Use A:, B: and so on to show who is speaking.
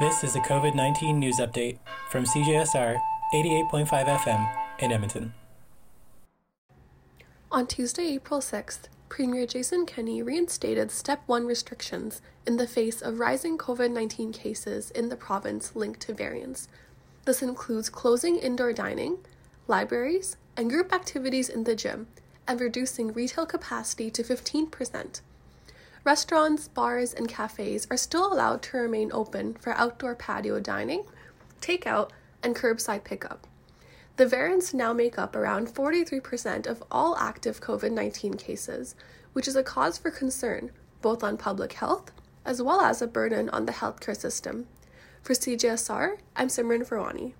A: This is a COVID 19 news update from CJSR 88.5 FM in Edmonton.
B: On Tuesday, April 6th, Premier Jason Kenney reinstated Step 1 restrictions in the face of rising COVID 19 cases in the province linked to variants. This includes closing indoor dining, libraries, and group activities in the gym, and reducing retail capacity to 15%. Restaurants, bars, and cafes are still allowed to remain open for outdoor patio dining, takeout, and curbside pickup. The variants now make up around 43% of all active COVID 19 cases, which is a cause for concern both on public health as well as a burden on the healthcare system. For CJSR, I'm Simran Farwani.